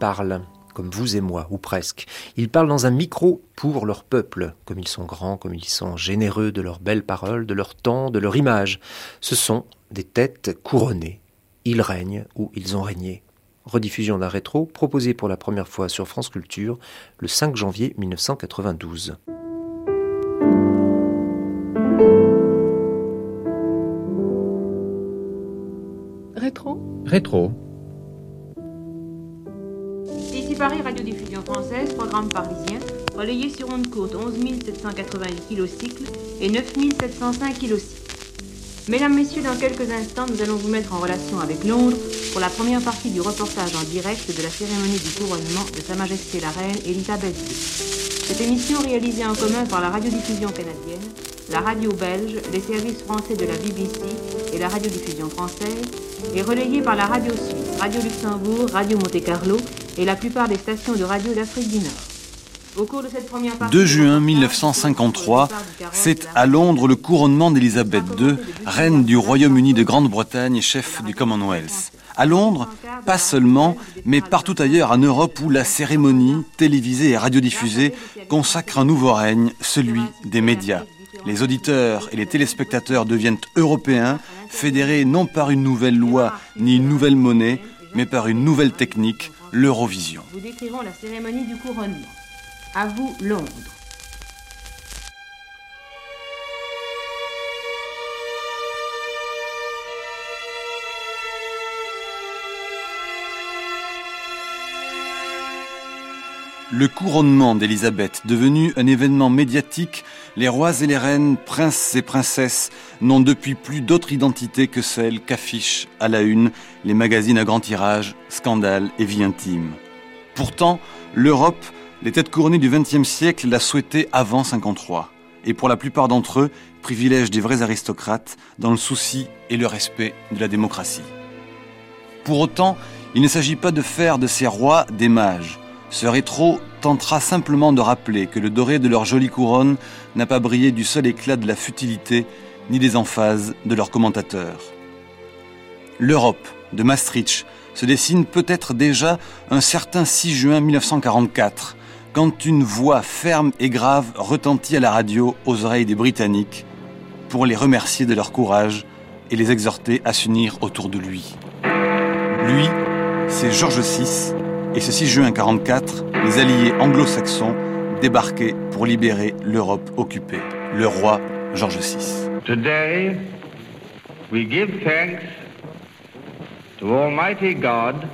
Parlent, comme vous et moi, ou presque. Ils parlent dans un micro pour leur peuple, comme ils sont grands, comme ils sont généreux de leurs belles paroles, de leur temps, de leur image. Ce sont des têtes couronnées. Ils règnent ou ils ont régné. Rediffusion d'un rétro proposé pour la première fois sur France Culture le 5 janvier 1992. Rétro? Rétro. Paris, radiodiffusion française, programme parisien, relayé sur onde courte 11 788 kilocycles et 9 705 kilocycles. Mesdames, Messieurs, dans quelques instants, nous allons vous mettre en relation avec Londres pour la première partie du reportage en direct de la cérémonie du couronnement de Sa Majesté la Reine Elisabeth II. Cette émission réalisée en commun par la radiodiffusion canadienne, la radio belge, les services français de la BBC et la radiodiffusion française, est relayée par la radio suisse, Radio Luxembourg, Radio Monte Carlo et la plupart des stations de radio d'Afrique du Nord. Au cours de cette première partie, 2 juin 1953, c'est à Londres le couronnement d'Élisabeth II, reine du Royaume-Uni de Grande-Bretagne et chef du Commonwealth. À Londres, pas seulement, mais partout ailleurs en Europe où la cérémonie, télévisée et radiodiffusée, consacre un nouveau règne, celui des médias. Les auditeurs et les téléspectateurs deviennent européens, fédérés non par une nouvelle loi ni une nouvelle monnaie, mais par une nouvelle technique, l'Eurovision. Vous décrirons la cérémonie du couronnement. À vous, Londres. Le couronnement d'Élisabeth, devenu un événement médiatique, les rois et les reines, princes et princesses n'ont depuis plus d'autre identité que celle qu'affichent à la une les magazines à grand tirage, scandale et vie intime. Pourtant, l'Europe, les têtes couronnées du XXe siècle la souhaitaient avant 53, et pour la plupart d'entre eux, privilège des vrais aristocrates dans le souci et le respect de la démocratie. Pour autant, il ne s'agit pas de faire de ces rois des mages. Ce rétro tentera simplement de rappeler que le doré de leur jolie couronne n'a pas brillé du seul éclat de la futilité ni des emphases de leurs commentateurs. L'Europe de Maastricht se dessine peut-être déjà un certain 6 juin 1944, quand une voix ferme et grave retentit à la radio aux oreilles des Britanniques pour les remercier de leur courage et les exhorter à s'unir autour de lui. Lui, c'est George VI, et ce 6 juin 1944, les alliés anglo-saxons débarquaient pour libérer l'Europe occupée. Le roi George VI. Today, we give thanks to Almighty God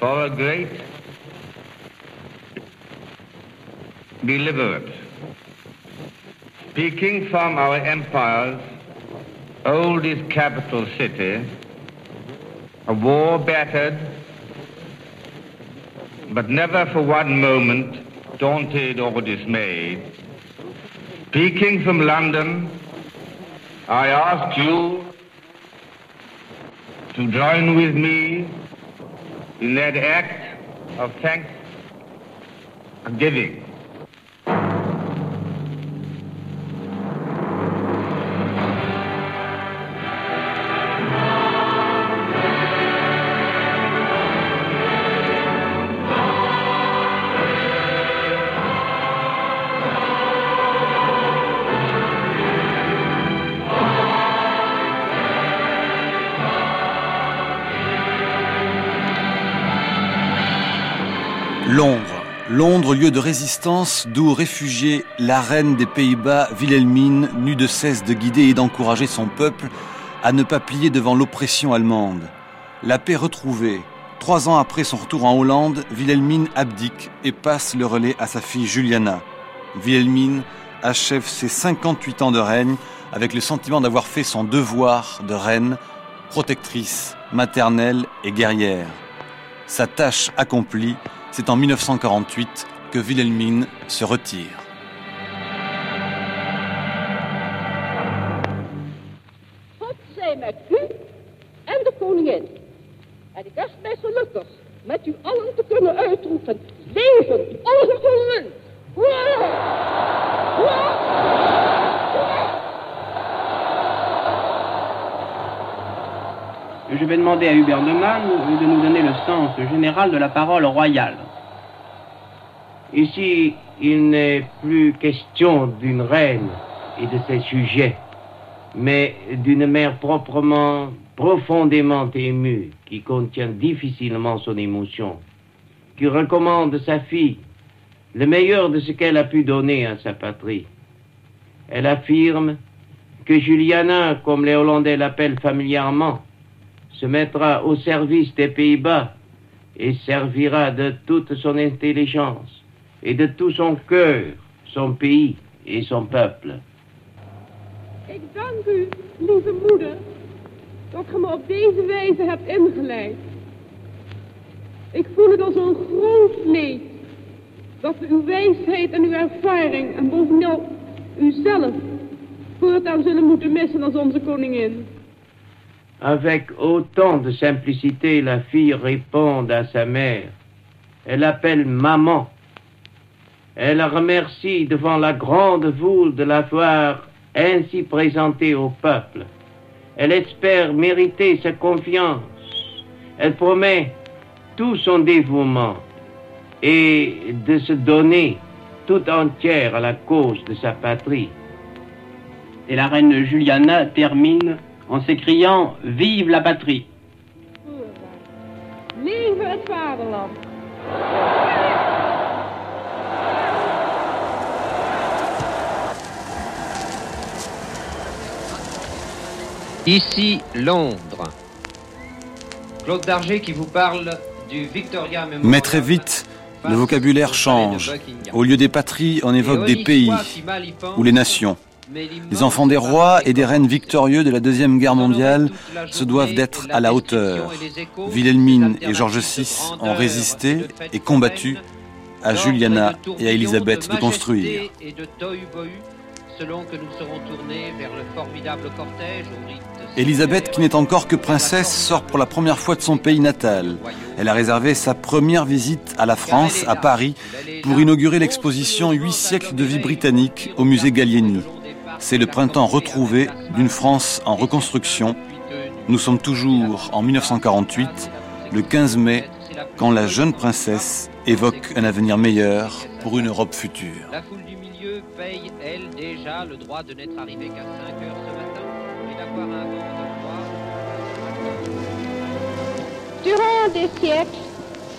for a great deliverance. Speaking from our empire's oldest capital city, a war battered, but never for one moment daunted or dismayed. Speaking from London, I ask you to join with me in that act of thanksgiving. Lieu de résistance, d'où réfugiée la reine des Pays-Bas, Wilhelmine, n'eut de cesse de guider et d'encourager son peuple à ne pas plier devant l'oppression allemande. La paix retrouvée, Trois ans après son retour en Hollande, Wilhelmine abdique et passe le relais à sa fille Juliana. Wilhelmine achève ses 58 ans de règne avec le sentiment d'avoir fait son devoir de reine, protectrice, maternelle et guerrière. Sa tâche accomplie, c'est en 1948 que Wilhelmine se retire. God zij met u en de koningin. En ik wens mij gelukkig met u allen te kunnen uitroepen. Leven onze koningin! Hoera! Je vais demander à Hubert Neumann de nous donner le sens général de la parole royale. Ici, il n'est plus question d'une reine et de ses sujets, mais d'une mère proprement, profondément émue, qui contient difficilement son émotion, qui recommande sa fille le meilleur de ce qu'elle a pu donner à sa patrie. Elle affirme que Juliana, comme les Hollandais l'appellent familièrement, se mettra au service des Pays-Bas et servira de toute son intelligence et de tout son cœur son pays et son peuple. Ik dank u, lieve moeder, dat ge me op deze wijze hebt ingeleid. Ik voel het als een groot leed dat we uw wijsheid en uw ervaring en bovenal uzelf voortaan zullen moeten missen als onze koningin. Avec autant de simplicité, la fille répond à sa mère. Elle l'appelle maman. Elle la remercie devant la grande foule de l'avoir ainsi présentée au peuple. Elle espère mériter sa confiance. Elle promet tout son dévouement et de se donner tout entière à la cause de sa patrie. Et la reine Juliana termine en s'écriant Vive la patrie het Ici Londres. Claude Darger qui vous parle du Victoria Memorial. Mais très vite, le vocabulaire change. Au lieu des patries, on évoque des pays ou les nations. Les enfants des rois et des reines victorieux de la Deuxième Guerre mondiale se doivent d'être à la hauteur. Wilhelmine et George VI ont résisté et combattu à Juliana et à Elisabeth de construire. Elisabeth, qui n'est encore que princesse, sort pour la première fois de son pays natal. Elle a réservé sa première visite à la France, à Paris, pour inaugurer l'exposition Huit siècles de vie britannique au musée Gallieni. C'est le printemps retrouvé d'une France en reconstruction. Nous sommes toujours en 1948, le 15 mai, quand la jeune princesse évoque un avenir meilleur pour une Europe future. Paye, elle, déjà le droit de n'être arrivée qu'à 5 heures ce matin et d'avoir un vent de froid. Durant des siècles,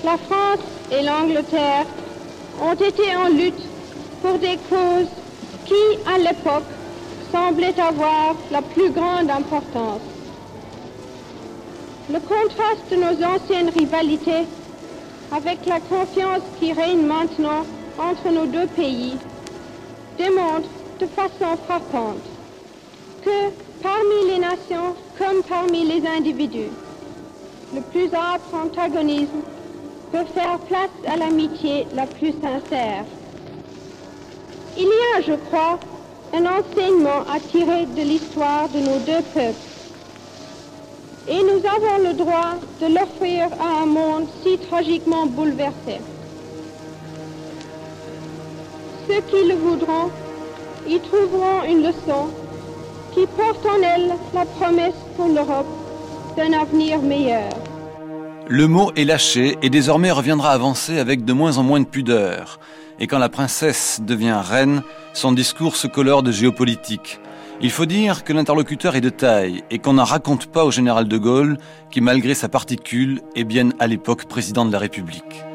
la France et l'Angleterre ont été en lutte pour des causes qui, à l'époque, semblaient avoir la plus grande importance. Le contraste de nos anciennes rivalités avec la confiance qui règne maintenant entre nos deux pays démontre de façon frappante que parmi les nations comme parmi les individus, le plus âpre antagonisme peut faire place à l'amitié la plus sincère. Il y a, je crois, un enseignement à tirer de l'histoire de nos deux peuples. Et nous avons le droit de l'offrir à un monde si tragiquement bouleversé. Ceux qui le voudront y trouveront une leçon qui porte en elle la promesse pour l'Europe d'un avenir meilleur. Le mot est lâché et désormais reviendra avancer avec de moins en moins de pudeur. Et quand la princesse devient reine, son discours se colore de géopolitique. Il faut dire que l'interlocuteur est de taille et qu'on n'en raconte pas au général de Gaulle, qui malgré sa particule est bien à l'époque président de la République.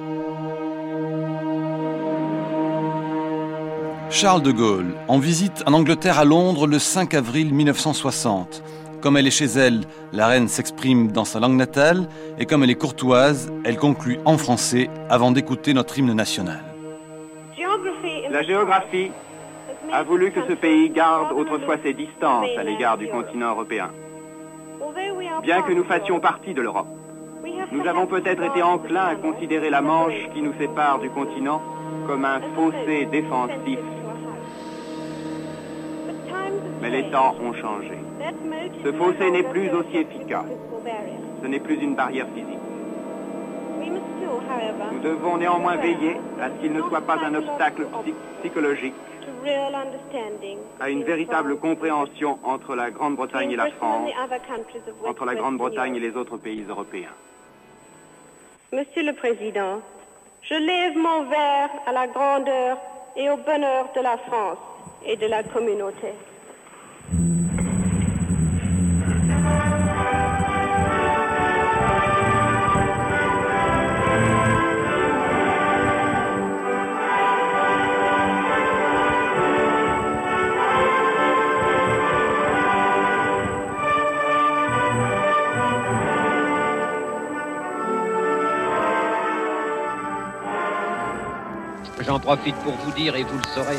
Charles de Gaulle, en visite en Angleterre à Londres le 5 avril 1960. Comme elle est chez elle, la reine s'exprime dans sa langue natale et comme elle est courtoise, elle conclut en français avant d'écouter notre hymne national. La géographie a voulu que ce pays garde autrefois ses distances à l'égard du continent européen. Bien que nous fassions partie de l'Europe, nous avons peut-être été enclins à considérer la Manche qui nous sépare du continent comme un fossé défensif. Mais les temps ont changé. Ce fossé n'est plus aussi efficace. Ce n'est plus une barrière physique. Nous devons néanmoins veiller à ce qu'il ne soit pas un obstacle psychologique à une véritable compréhension entre la Grande-Bretagne et la France, entre la Grande-Bretagne et les autres pays européens. Monsieur le Président, je lève mon verre à la grandeur et au bonheur de la France et de la communauté. J'en profite pour vous dire, et vous le saurez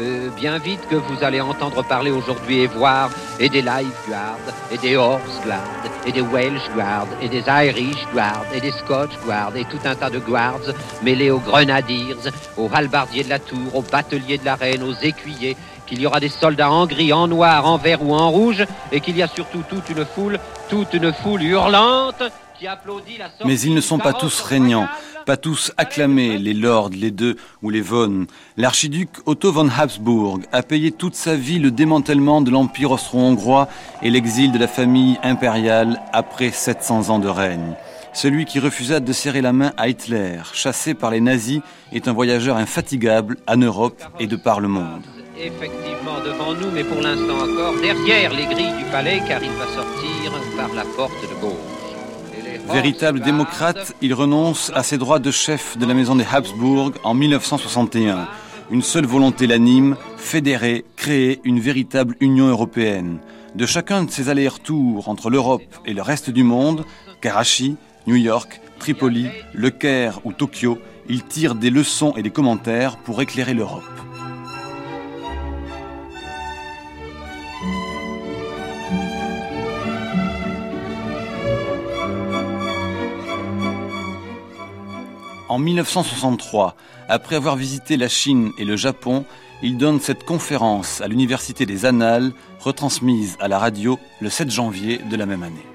euh, bien vite, que vous allez entendre parler aujourd'hui et voir et des Life Guards, et des Horse Guards, et des Welsh Guards, et des Irish Guards, et des Scotch Guards, et tout un tas de guards mêlés aux grenadiers, aux halbardiers de la tour, aux bateliers de la reine, aux écuyers, qu'il y aura des soldats en gris, en noir, en vert ou en rouge, et qu'il y a surtout toute une foule, toute une foule hurlante Mais ils ne sont pas tous régnants pas tous acclamés, les lords, les deux ou les von. L'archiduc Otto von Habsburg a payé toute sa vie le démantèlement de l'Empire austro-hongrois et l'exil de la famille impériale après 700 ans de règne. Celui qui refusa de serrer la main à Hitler, chassé par les nazis, est un voyageur infatigable en Europe et de par le monde. Effectivement devant nous, mais pour l'instant encore derrière les grilles du palais, car il va sortir par la porte de gauche. Véritable démocrate, il renonce à ses droits de chef de la maison des Habsbourg en 1961. Une seule volonté l'anime, fédérer, créer une véritable Union européenne. De chacun de ses allers-retours entre l'Europe et le reste du monde, Karachi, New York, Tripoli, Le Caire ou Tokyo, il tire des leçons et des commentaires pour éclairer l'Europe. En 1963, après avoir visité la Chine et le Japon, il donne cette conférence à l'Université des Annales, retransmise à la radio le 7 janvier de la même année.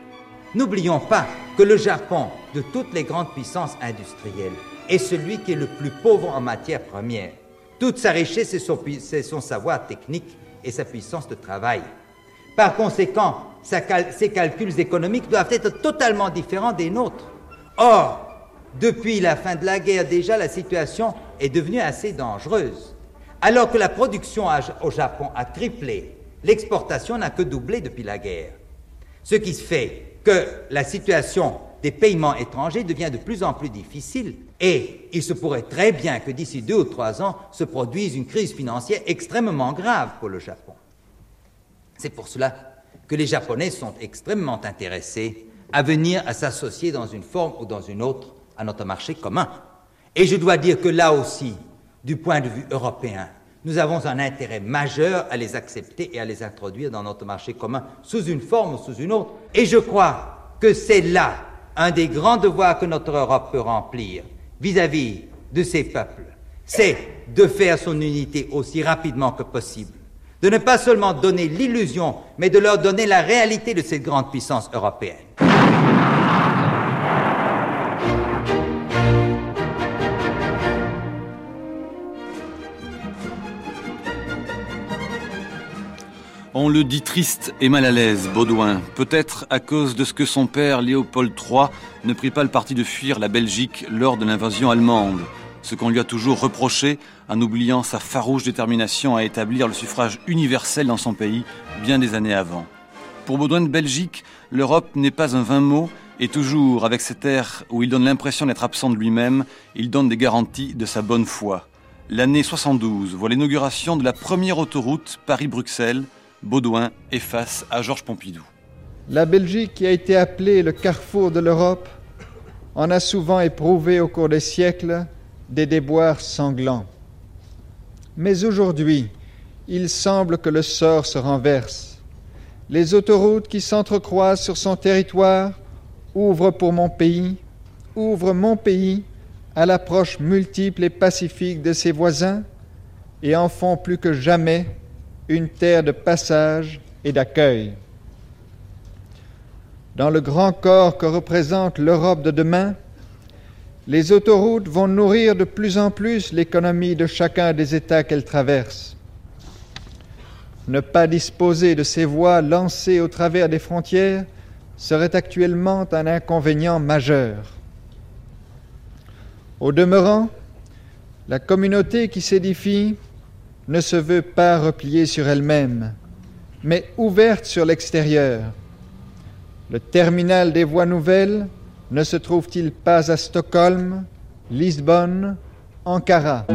N'oublions pas que le Japon, de toutes les grandes puissances industrielles, est celui qui est le plus pauvre en matière première. Toute sa richesse, c'est son, savoir technique et sa puissance de travail. Par conséquent, ses calculs économiques doivent être totalement différents des nôtres. Or, depuis la fin de la guerre déjà, la situation est devenue assez dangereuse. Alors que la production au Japon a triplé, l'exportation n'a que doublé depuis la guerre. Ce qui fait que la situation des paiements étrangers devient de plus en plus difficile et il se pourrait très bien que d'ici deux ou trois ans se produise une crise financière extrêmement grave pour le Japon. C'est pour cela que les Japonais sont extrêmement intéressés à venir à s'associer dans une forme ou dans une autre à notre marché commun. Et je dois dire que là aussi, du point de vue européen, nous avons un intérêt majeur à les accepter et à les introduire dans notre marché commun sous une forme ou sous une autre. Et je crois que c'est là un des grands devoirs que notre Europe peut remplir vis-à-vis de ces peuples. C'est de faire son unité aussi rapidement que possible. De ne pas seulement donner l'illusion, mais de leur donner la réalité de cette grande puissance européenne. On le dit triste et mal à l'aise, Baudouin, peut-être à cause de ce que son père Léopold III ne prit pas le parti de fuir la Belgique lors de l'invasion allemande, ce qu'on lui a toujours reproché en oubliant sa farouche détermination à établir le suffrage universel dans son pays bien des années avant. Pour Baudouin de Belgique, l'Europe n'est pas un vain mot, et toujours avec cet air où il donne l'impression d'être absent de lui-même, il donne des garanties de sa bonne foi. L'année 72 voit l'inauguration de la première autoroute Paris-Bruxelles, Baudouin est face à Georges Pompidou. La Belgique, qui a été appelée le carrefour de l'Europe, en a souvent éprouvé au cours des siècles des déboires sanglants. Mais aujourd'hui, il semble que le sort se renverse. Les autoroutes qui s'entrecroisent sur son territoire ouvrent pour mon pays, ouvrent mon pays à l'approche multiple et pacifique de ses voisins et en font plus que jamais une terre de passage et d'accueil. Dans le grand corps que représente l'Europe de demain, les autoroutes vont nourrir de plus en plus l'économie de chacun des États qu'elles traversent. Ne pas disposer de ces voies lancées au travers des frontières serait actuellement un inconvénient majeur. Au demeurant, la communauté qui s'édifie ne se veut pas repliée sur elle-même, mais ouverte sur l'extérieur. Le terminal des voies nouvelles ne se trouve-t-il pas à Stockholm, Lisbonne, Ankara?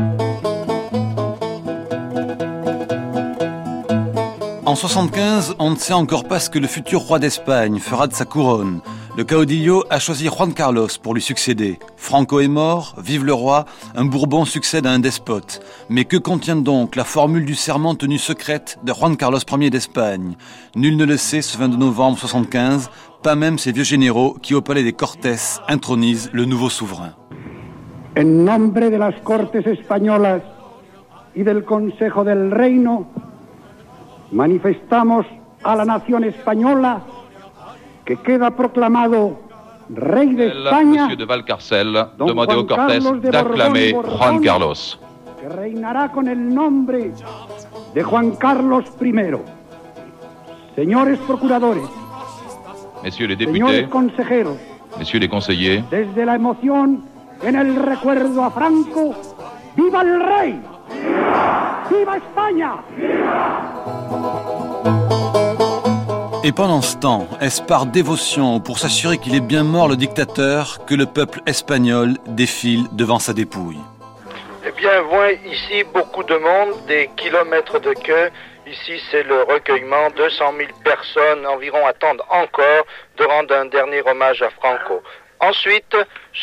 En 75, on ne sait encore pas ce que le futur roi d'Espagne fera de sa couronne. Le caudillo a choisi Juan Carlos pour lui succéder. Franco est mort, vive le roi, un Bourbon succède à un despote. Mais que contient donc la formule du serment tenu secrète de Juan Carlos Ier d'Espagne? Nul ne le sait ce 22 novembre 75, pas même ces vieux généraux qui au palais des Cortés intronisent le nouveau souverain. En nombre de las Cortes Españolas y del Consejo del Reino, manifestamos a la nación española que queda proclamado rey de España. Monsieur de Valcarcel, demandez aux Cortés d'acclamer Juan Carlos. Que reinará con el nombre de Juan Carlos I. Señores procuradores, Messieurs les señores députés, consejeros, messieurs les conseillers, desde la emoción en el recuerdo a Franco, ¡viva el rey! ¡Viva España! Et pendant ce temps, est-ce par dévotion ou pour s'assurer qu'il est bien mort le dictateur que le peuple espagnol défile devant sa dépouille Eh bien, voit ici beaucoup de monde, des kilomètres de queue. Ici, c'est le recueillement. 200 000 personnes environ attendent encore de rendre un dernier hommage à Franco. Ensuite,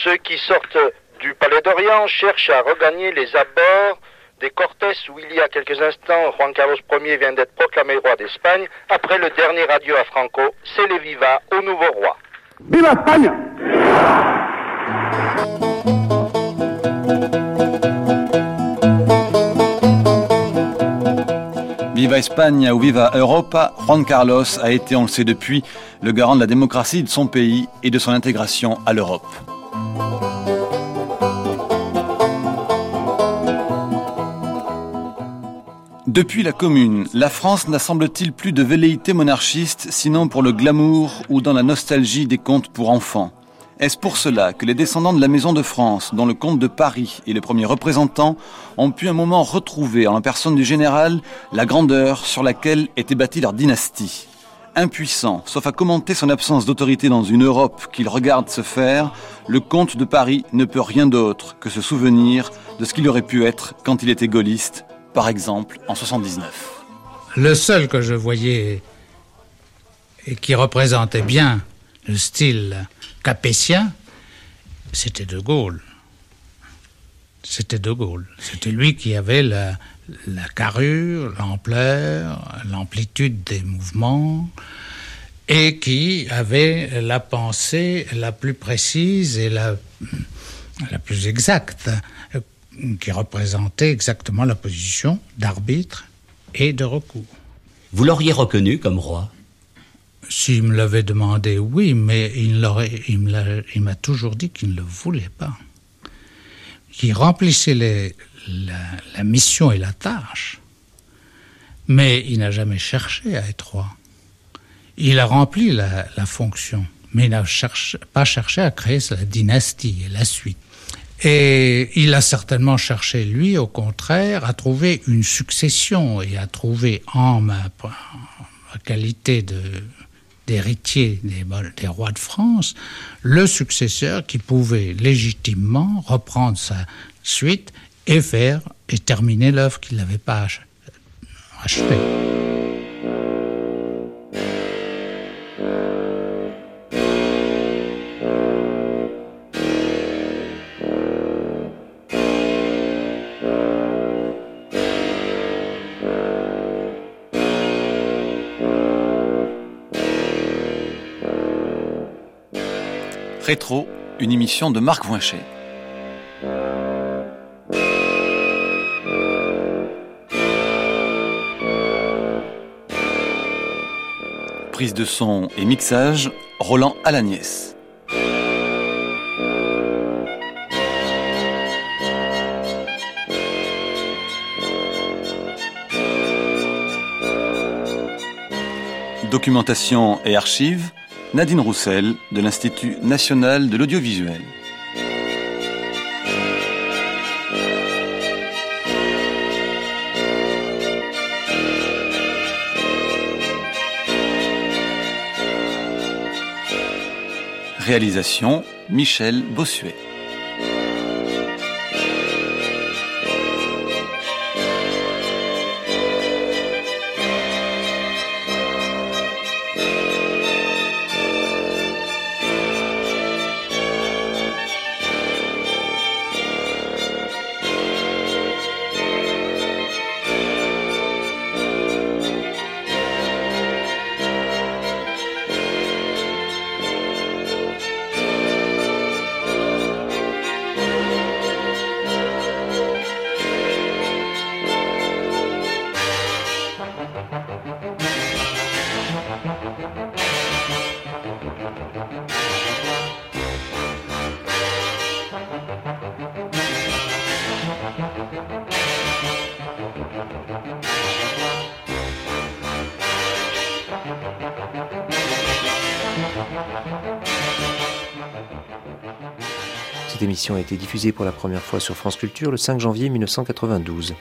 ceux qui sortent du Palais d'Orient cherchent à regagner les abords des Cortés où il y a quelques instants, Juan Carlos Ier vient d'être proclamé roi d'Espagne. Après le dernier adieu à Franco, c'est les vivas au nouveau roi. ¡Viva España! Viva Espagne ou Viva Europa, Juan Carlos a été, on le sait depuis, le garant de la démocratie de son pays et de son intégration à l'Europe. Depuis la Commune, la France n'a semble-t-il plus de velléité monarchiste, sinon pour le glamour ou dans la nostalgie des contes pour enfants. Est-ce pour cela que les descendants de la Maison de France, dont le comte de Paris est le premier représentant, ont pu un moment retrouver en la personne du général la grandeur sur laquelle était bâtie leur dynastie? Impuissant, sauf à commenter son absence d'autorité dans une Europe qu'il regarde se faire, le comte de Paris ne peut rien d'autre que se souvenir de ce qu'il aurait pu être quand il était gaulliste, par exemple en 79. Le seul que je voyais et qui représentait bien le style capétien, c'était De Gaulle. C'était De Gaulle. C'était lui qui avait la, carrure, l'ampleur, l'amplitude des mouvements et qui avait la pensée la plus précise et la, la plus exacte, qui représentait exactement la position d'arbitre et de recours. Vous l'auriez reconnu comme roi? S'il me l'avait demandé, oui, mais il m'a toujours dit qu'il ne le voulait pas. Qu'il remplissait les- la, la mission et la tâche, mais il n'a jamais cherché à être roi. Il a rempli la, la fonction, mais il n'a cherché- pas cherché à créer la dynastie et la suite. Et il a certainement cherché, lui, au contraire, à trouver une succession et à trouver en ma, qualité de d'héritier des, des rois de France, le successeur qui pouvait légitimement reprendre sa suite et faire et terminer l'œuvre qu'il n'avait pas ach- achevée. Rétro, une émission de Marc Voinchet. Prise de son et mixage, Roland Alagnès. Documentation et archives, Nadine Roussel de l'Institut national de l'audiovisuel. Réalisation Michel Bossuet. Émission a été diffusée pour la première fois sur France Culture le 5 janvier 1992.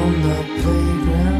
on the playground.